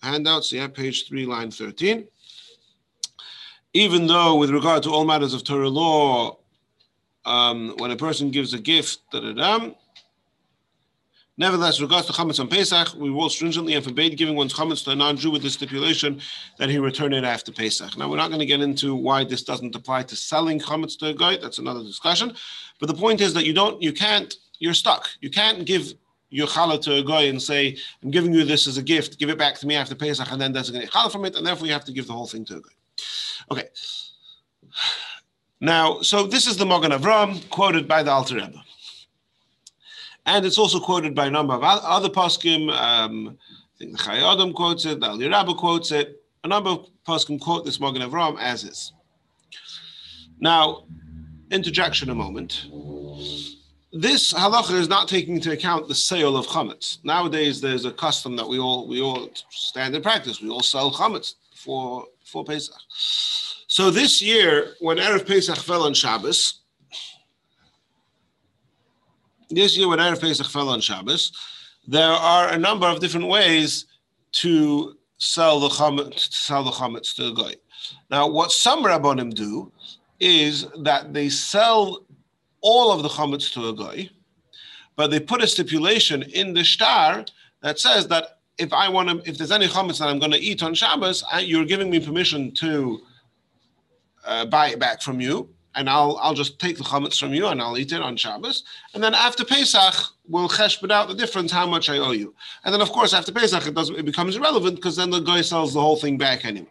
[SPEAKER 1] handouts. Yeah, page three, line 13. Even though, with regard to all matters of Torah law, um, when a person gives a gift, Nevertheless, regards to chametz on Pesach, we rule stringently and forbade giving one's chametz to a non-Jew with the stipulation that he return it after Pesach. Now, we're not going to get into why this doesn't apply to selling chametz to a guy. That's another discussion. But the point is that you don't, you can't, you're stuck. You can't give your challah to a guy and say, I'm giving you this as a gift, give it back to me after Pesach, and then designate challah from it, and therefore you have to give the whole thing to a guy. Okay. Now, so this is the Mogan Avram quoted by the Alter Rebbe. And it's also quoted by a number of other poskim. Um, I think the Chayei quotes it, the Eliyah Rabbah quotes it. A number of poskim quote this Mogan Avram as is. Now, interjection a moment this halacha is not taking into account the sale of chametz. Nowadays, there's a custom that we all we all standard practice. We all sell chametz for for Pesach. So this year, when erev Pesach fell on Shabbos, this year when erev Pesach fell on Shabbos, there are a number of different ways to sell the chametz to sell the chametz to. Now, what some rabbonim do is that they sell all of the chametz to a guy, but they put a stipulation in the shtar that says that if I want to, if there's any chametz that I'm going to eat on Shabbos, you're giving me permission to uh, buy it back from you, and I'll I'll just take the chametz from you and I'll eat it on Shabbos, and then after Pesach we'll cheshbon out the difference how much I owe you, and then of course after Pesach it doesn't it becomes irrelevant because then the guy sells the whole thing back anyway.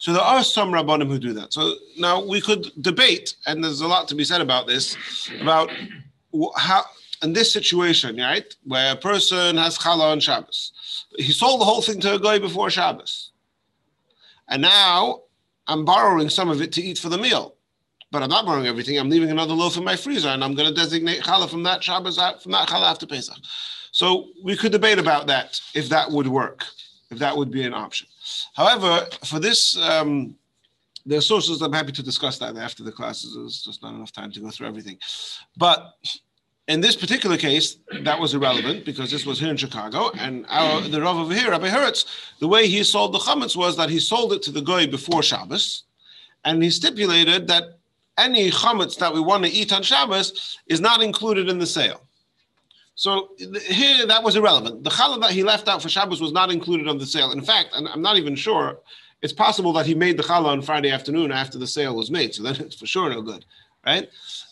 [SPEAKER 1] So there are some rabbanim who do that. So now we could debate, and there's a lot to be said about this, about how in this situation, right, where a person has challah on Shabbos, he sold the whole thing to a guy before Shabbos, and now I'm borrowing some of it to eat for the meal, but I'm not borrowing everything. I'm leaving another loaf in my freezer, and I'm going to designate challah from that Shabbos uh, from that challah after Pesach. So we could debate about that if that would work, if that would be an option. However, for this, um, there are sources. I'm happy to discuss that after the classes. There's just not enough time to go through everything. But in this particular case, that was irrelevant because this was here in Chicago, and our, the Rav over here, Rabbi Hertz, the way he sold the chametz was that he sold it to the goy before Shabbos, and he stipulated that any chametz that we want to eat on Shabbos is not included in the sale. So here, that was irrelevant. The challah that he left out for Shabbos was not included on the sale. In fact, and I'm not even sure, it's possible that he made the challah on Friday afternoon after the sale was made. So then it's for sure no good, right?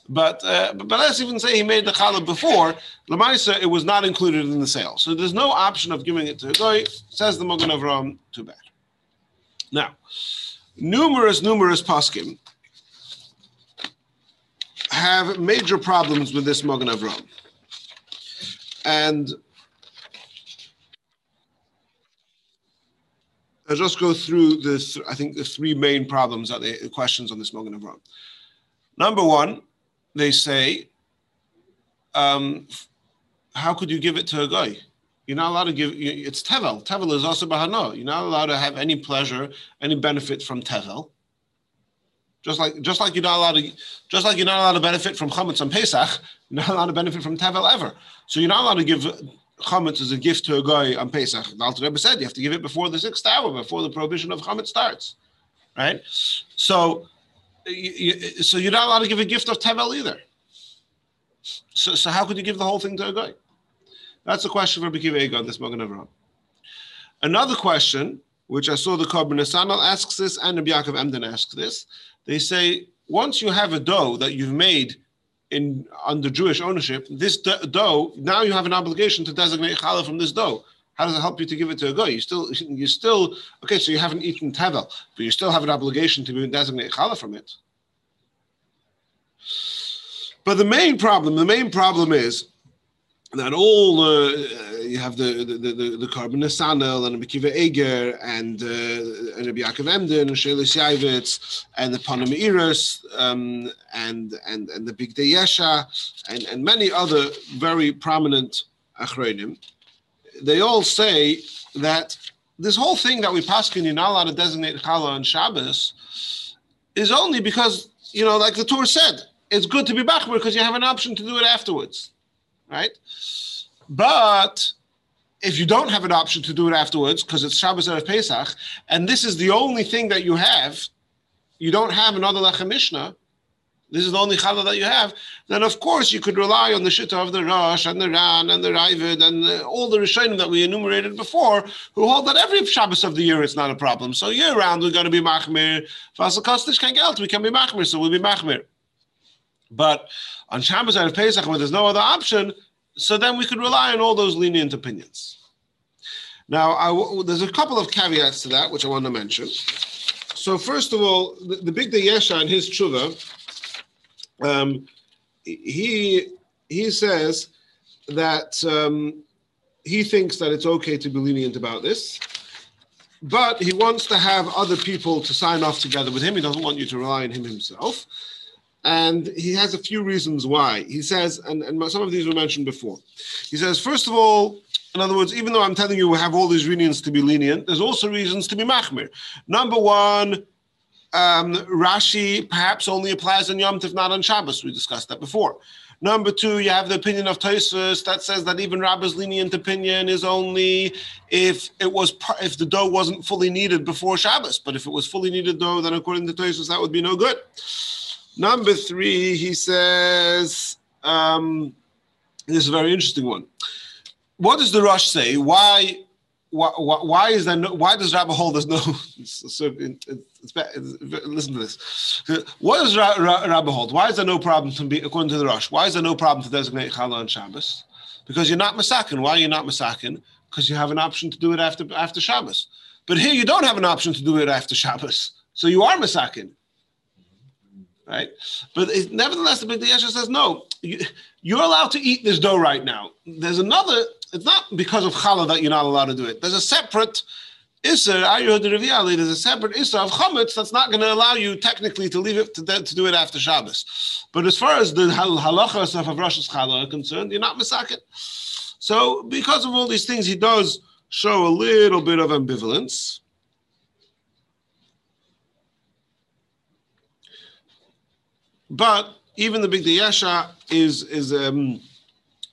[SPEAKER 1] But uh, but let's even say he made the challah before Lamaisa, it was not included in the sale. So there's no option of giving it to a guy. Says the Mogan Avram. Too bad. Now, numerous numerous poskim have major problems with this Mogan Avram. And I'll just go through this. I think the three main problems that the questions on this Mogan Avram. Number one, they say, um, how could you give it to a guy? You're not allowed to give. It's tevel. Tevel is also bahano. You're not allowed to have any pleasure, any benefit from tevel. Just like just like you're not allowed to, just like you're not allowed to benefit from chametz on Pesach, you're not allowed to benefit from tevel ever. So you're not allowed to give chametz as a gift to a guy on Pesach. The Alter Rebbe said you have to give it before the sixth hour, before the prohibition of chametz starts, right? So, you, so you're not allowed to give a gift of tevel either. So, so how could you give the whole thing to a guy? That's a question for Bekiva Eger, this Magen Avraham. Another question, which I saw the Korban Nesanel asks this, and Rabbi Yaakov Emden asks this. They say once you have a dough that you've made in under Jewish ownership, this dough now you have an obligation to designate challah from this dough. How does it help you to give it to a guy? You still, you still, okay. So you haven't eaten tevel, but you still have an obligation to designate challah from it. But the main problem, the main problem is that all uh, you have the the the, the Korban Nesanel and Bekiva Eger and uh, and Rabbi Yaakov Emden and Sheilas Yaavetz and the Panamiris um, and and and the Bigdei Yesha and and many other very prominent achronim, they all say that this whole thing that we paskin you're not allowed to designate challah on Shabbos is only because you know like the Tur said it's good to be machmir because you have an option to do it afterwards right? But if you don't have an option to do it afterwards because it's Shabbos or Pesach, and this is the only thing that you have, you don't have another Lechem Mishnah, this is the only challah that you have, then of course you could rely on the Shitta of the Rosh and the Ran and the Raavad and the, all the Rishonim that we enumerated before, who hold that every Shabbos of the year it's not a problem. So year round we're going to be Machmir. Vasal Kostish can get we can be Machmir, so we'll be Machmir. But on Shabbos and Pesach, when there's no other option, so then we could rely on all those lenient opinions. Now, I, there's a couple of caveats to that, which I want to mention. So, first of all, the, the Bigdei Yesha in his tshuva, um, he he says that um, he thinks that it's okay to be lenient about this, but he wants to have other people to sign off together with him. He doesn't want you to rely on him himself. And he has a few reasons why. He says, and, and some of these were mentioned before. He says, first of all, in other words, even though I'm telling you we have all these reasons to be lenient, there's also reasons to be machmir. Number one, um, Rashi perhaps only applies on Yom Tov, not on Shabbos. We discussed that before. Number two, you have the opinion of Tosfos that says that even Rabbi's lenient opinion is only if it was if the dough wasn't fully kneaded before Shabbos. But if it was fully kneaded dough, then according to Tosfos, that would be no good. Number three, he says, um, this is a very interesting one. What does the Rosh say? Why, why, why is there no, why does Rabbi hold there's no, it's, it's, it's, listen to this. What does Rabbi hold? Why is there no problem to be, according to the Rosh, why is there no problem to designate Challah on Shabbos? Because you're not Masakin. Why are you not Masakin? Because you have an option to do it after, after Shabbos. But here you don't have an option to do it after Shabbos. So you are Masakin right? But it, nevertheless, the Bigdei Yesha says, no, you, you're allowed to eat this dough right now. There's another, it's not because of challah that you're not allowed to do it. There's a separate Isser, there's a separate Isser of chametz that's not going to allow you technically to leave it to, to do it after Shabbos. But as far as the halacha stuff of Rosh Hashanah are concerned, you're not misaket. So because of all these things, he does show a little bit of ambivalence. But even the Bigdei Yesha is is um,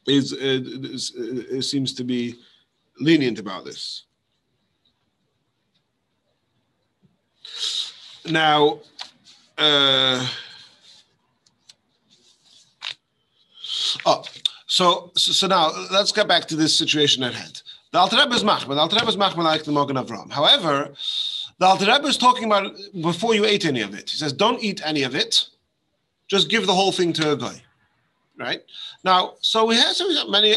[SPEAKER 1] is, uh, is, uh, seems to be lenient about this. Now, uh, oh, so, so, so now let's get back to this situation at hand. The Alter Rebbe is machmer. The Alter Rebbe is machmer like the Mogen Avram. However, the Alter Rebbe is talking about before you ate any of it. He says, don't eat any of it just give the whole thing to a guy, right? Now, so we have, so we have many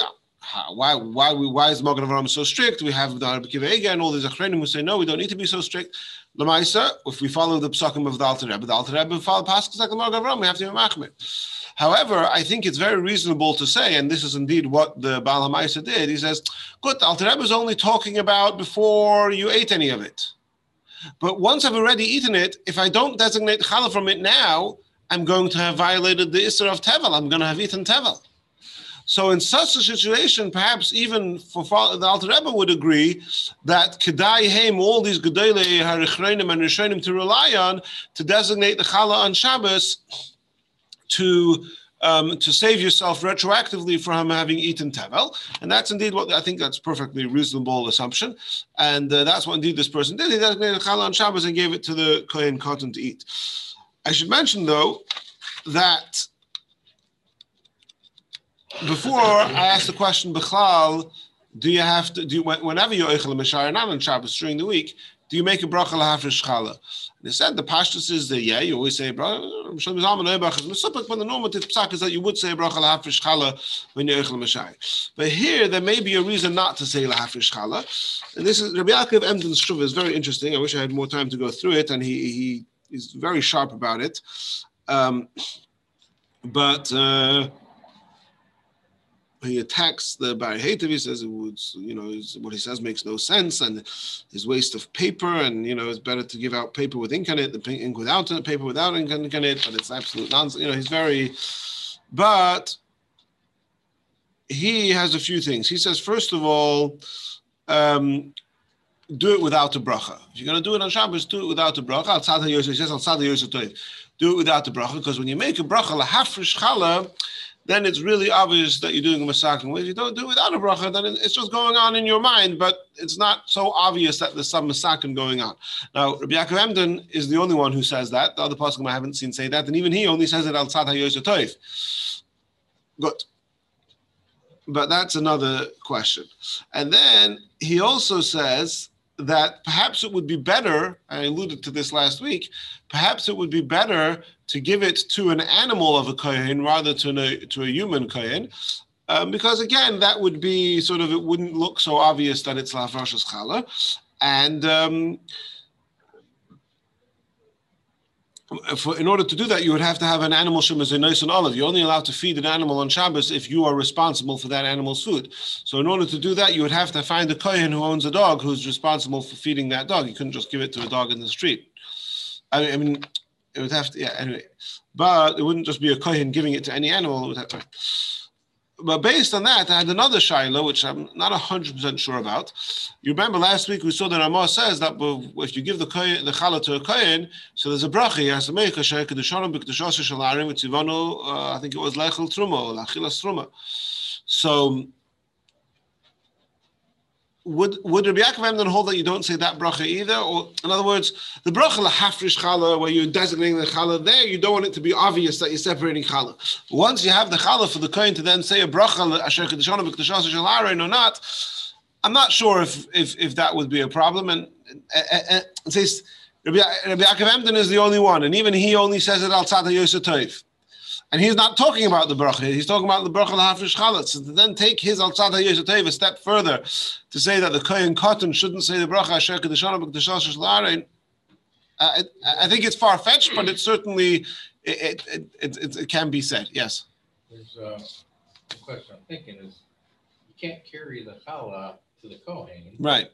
[SPEAKER 1] why why why is Magen Avraham so strict? We have the Rabbi Kiva and all these achronim who say no, we don't need to be so strict. Lamaisa, if we follow the psakim of the Alter Rebbe, the Alter Rebbe follow pasuk like the Magen Avraham, we have to be machmir. However, I think it's very reasonable to say, and this is indeed what the Baal HaMaisa did. He says, "Good, the Alter Rebbe is only talking about before you ate any of it." But once I've already eaten it, if I don't designate challah from it now, I'm going to have violated the Isra of Tevel. I'm going to have eaten Tevel. So in such a situation, perhaps even for the Alter Rebbe would agree that Kedai Haim, all these Gedele, Harichreinim, and Rishonim to rely on to designate the Challah on Shabbos to um, to save yourself retroactively from having eaten tevel, and that's indeed what I think that's perfectly reasonable assumption, and uh, that's what indeed this person did. He designated the challah on Shabbos and gave it to the kohen katan to eat. I should mention though that before I asked the question, Bechlal, do you have to do you, whenever you're eichel mishayir, not on Shabbos during the week? Do you make a bracha lahafresh challah? They said the pashtus is that yeah. You always say bracha. But the normative psak is that you would say bracha lahafresh challah when you're eichel mishayir. But here there may be a reason not to say lahafresh challah, and this is Rabbi Yaakov Emden's shuv is very interesting. I wish I had more time to go through it, and he he is very sharp about it. Um, but. Uh, he attacks the Ba'er Heitev. He says it would, you know, what he says makes no sense, and his waste of paper, and you know, it's better to give out paper with ink on it than ink without it, paper without ink on it. But it's absolute nonsense. You know, he's very, but he has a few things. He says, first of all, um, do it without the bracha. If you're going to do it on Shabbos, do it without the bracha. Al tzad he says al tzad Do it without the bracha, because when you make a bracha lahafresh challah then it's really obvious that you're doing a masakin. If you don't do it without a bracha, then it's just going on in your mind, but it's not so obvious that there's some masakin going on. Now, Rabbi Yaakov Emden is the only one who says that. The other person I haven't seen say that, and even he only says it al tzad toif. Good. But that's another question. And then he also says that perhaps it would be better, I alluded to this last week, perhaps it would be better to give it to an animal of a kohen rather than a, to a human kohen, um, because again, that would be sort of, it wouldn't look so obvious that it's lafrosh's challah. And um, for, in order to do that, you would have to have an animal shem as a nice and olive. You're only allowed to feed an animal on Shabbos if you are responsible for that animal's food. So in order to do that, you would have to find a kohen who owns a dog who's responsible for feeding that dog. You couldn't just give it to a dog in the street. I mean, it would have to, yeah, anyway. But it wouldn't just be a kohen giving it to any animal. It would have, but based on that, I had another shaila, which I'm not 100% sure about. You remember last week we saw that Ramah says that if you give the kohen, the challah to a kohen, so there's a bracha, he has to make a sheikh, the shalom, b'kdashos shalarim, tzivanu, uh, I think it was lechel truma, or lachilas truma. So would would Rabbi Yaakov then hold that you don't say that bracha either? Or in other words, the bracha lahafrish challah, where you're designating the challah there, you don't want it to be obvious that you're separating challah. Once you have the challah for the kohen to then say a bracha asher kedushanim b'kedushasim shel or not, I'm not sure if if if that would be a problem. And, it says Rabbi, Yaakov is the only one, and even he only says it al tzad yosef and he's not talking about the bracha. He's talking about the bracha l'hafresh chalatz. So to then take his al tzad ha'yeshatev a step further to say that the kohen katan shouldn't say the bracha asher kedeshana b'kedeshana shlarein. I, I think it's far fetched, but it certainly it it, it, it, it can be said. Yes.
[SPEAKER 2] There's uh, a question I'm thinking is you can't carry the challah to the kohen.
[SPEAKER 1] Right.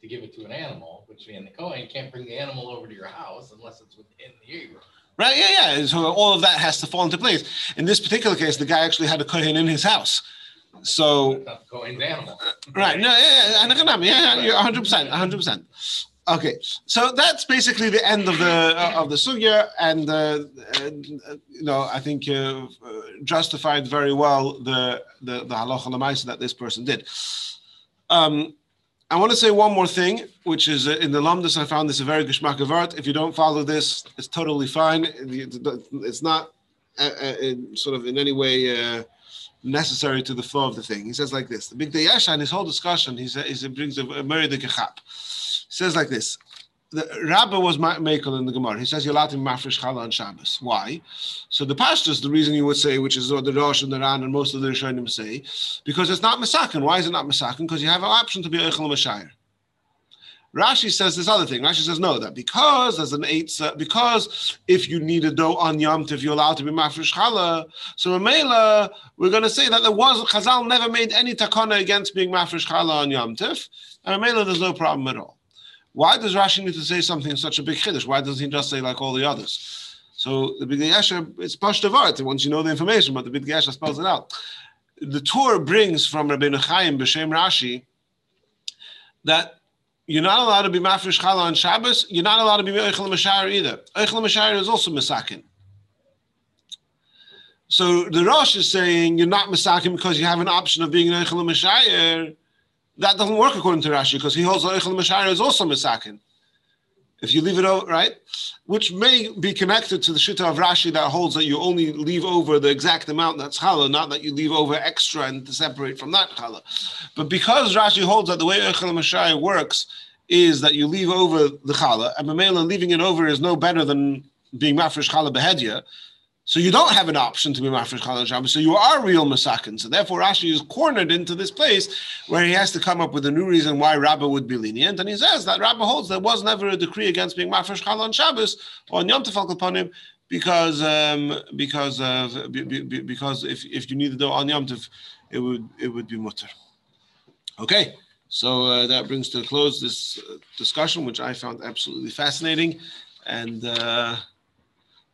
[SPEAKER 2] To give it to an animal, which means the kohen can't bring the animal over to your house unless it's within the area.
[SPEAKER 1] Right? Yeah, yeah. So all of that has to fall into place. In this particular case, the guy actually had a kohen in his house. So
[SPEAKER 2] Kohen's animal.
[SPEAKER 1] Right. No, yeah, yeah, yeah, you're 100 percent 100 percent Okay, so that's basically the end of the uh, of the sugya, and uh, uh, you know I think uh, justified very well the the the halacha that this person did. Um, I want to say one more thing, which is uh, in the Lumdus, I found this a very geschmack of art. If you don't follow this, it's totally fine. It's not uh, uh, sort of in any way uh, necessary to the flow of the thing. He says like this: the Bigdei Yesha in his whole discussion, he says he brings a, a Mary the He says like this: the Rabbi was makel in the Gemara. He says you're allowed to mafresh challah on Shabbos. Why? So the pastors, the reason you would say, which is what the Rosh and the Ran and most of the Rishonim say, because it's not masakin. Why is it not masakin? Because you have an option to be eichel mashayir. Rashi says this other thing. Rashi says no, that because as an eight, uh, because if you need a dough on Yom Tif, you're allowed to be mafresh challah. So Mela, we're going to say that there was Chazal never made any takana against being mafresh challah on Yom Tif, and Mela, there's no problem at all. Why does Rashi need to say something such a big chiddush? Why doesn't he just say like all the others? So the Bigdei Yesha, it's pashtavat once you know the information, but the Bigdei Yesha spells it out. The Torah brings from Rabbeinu Chaim b'Shem Rashi that you're not allowed to be mafresh challah on Shabbos. You're not allowed to be eichel mashayir either. Eichel mashayir is also misakin. So the Rosh is saying you're not misakin because you have an option of being an mashayir. That doesn't work according to Rashi because he holds that eichel mashayir is also misakin. If you leave it over, right? Which may be connected to the shita of Rashi that holds that you only leave over the exact amount that's challah, not that you leave over extra and separate from that challah. But because Rashi holds that the way Echel Mashai works is that you leave over the challah, and Mamela leaving it over is no better than being mafresh challah behedya, so you don't have an option to be mafresh chal Shabbos. So you are real masakin. So therefore, Rashi is cornered into this place where he has to come up with a new reason why Rabbah would be lenient. And he says that Rabbah holds there was never a decree against being mafresh chal on Shabbos or on Yom Tefal upon because um, because of because if, if you needed do on Yom Tov, it would it would be mutter. Okay. So uh, that brings to a close this uh, discussion, which I found absolutely fascinating, and. Uh,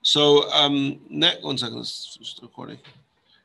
[SPEAKER 1] so, um, next, one second, let's just recording.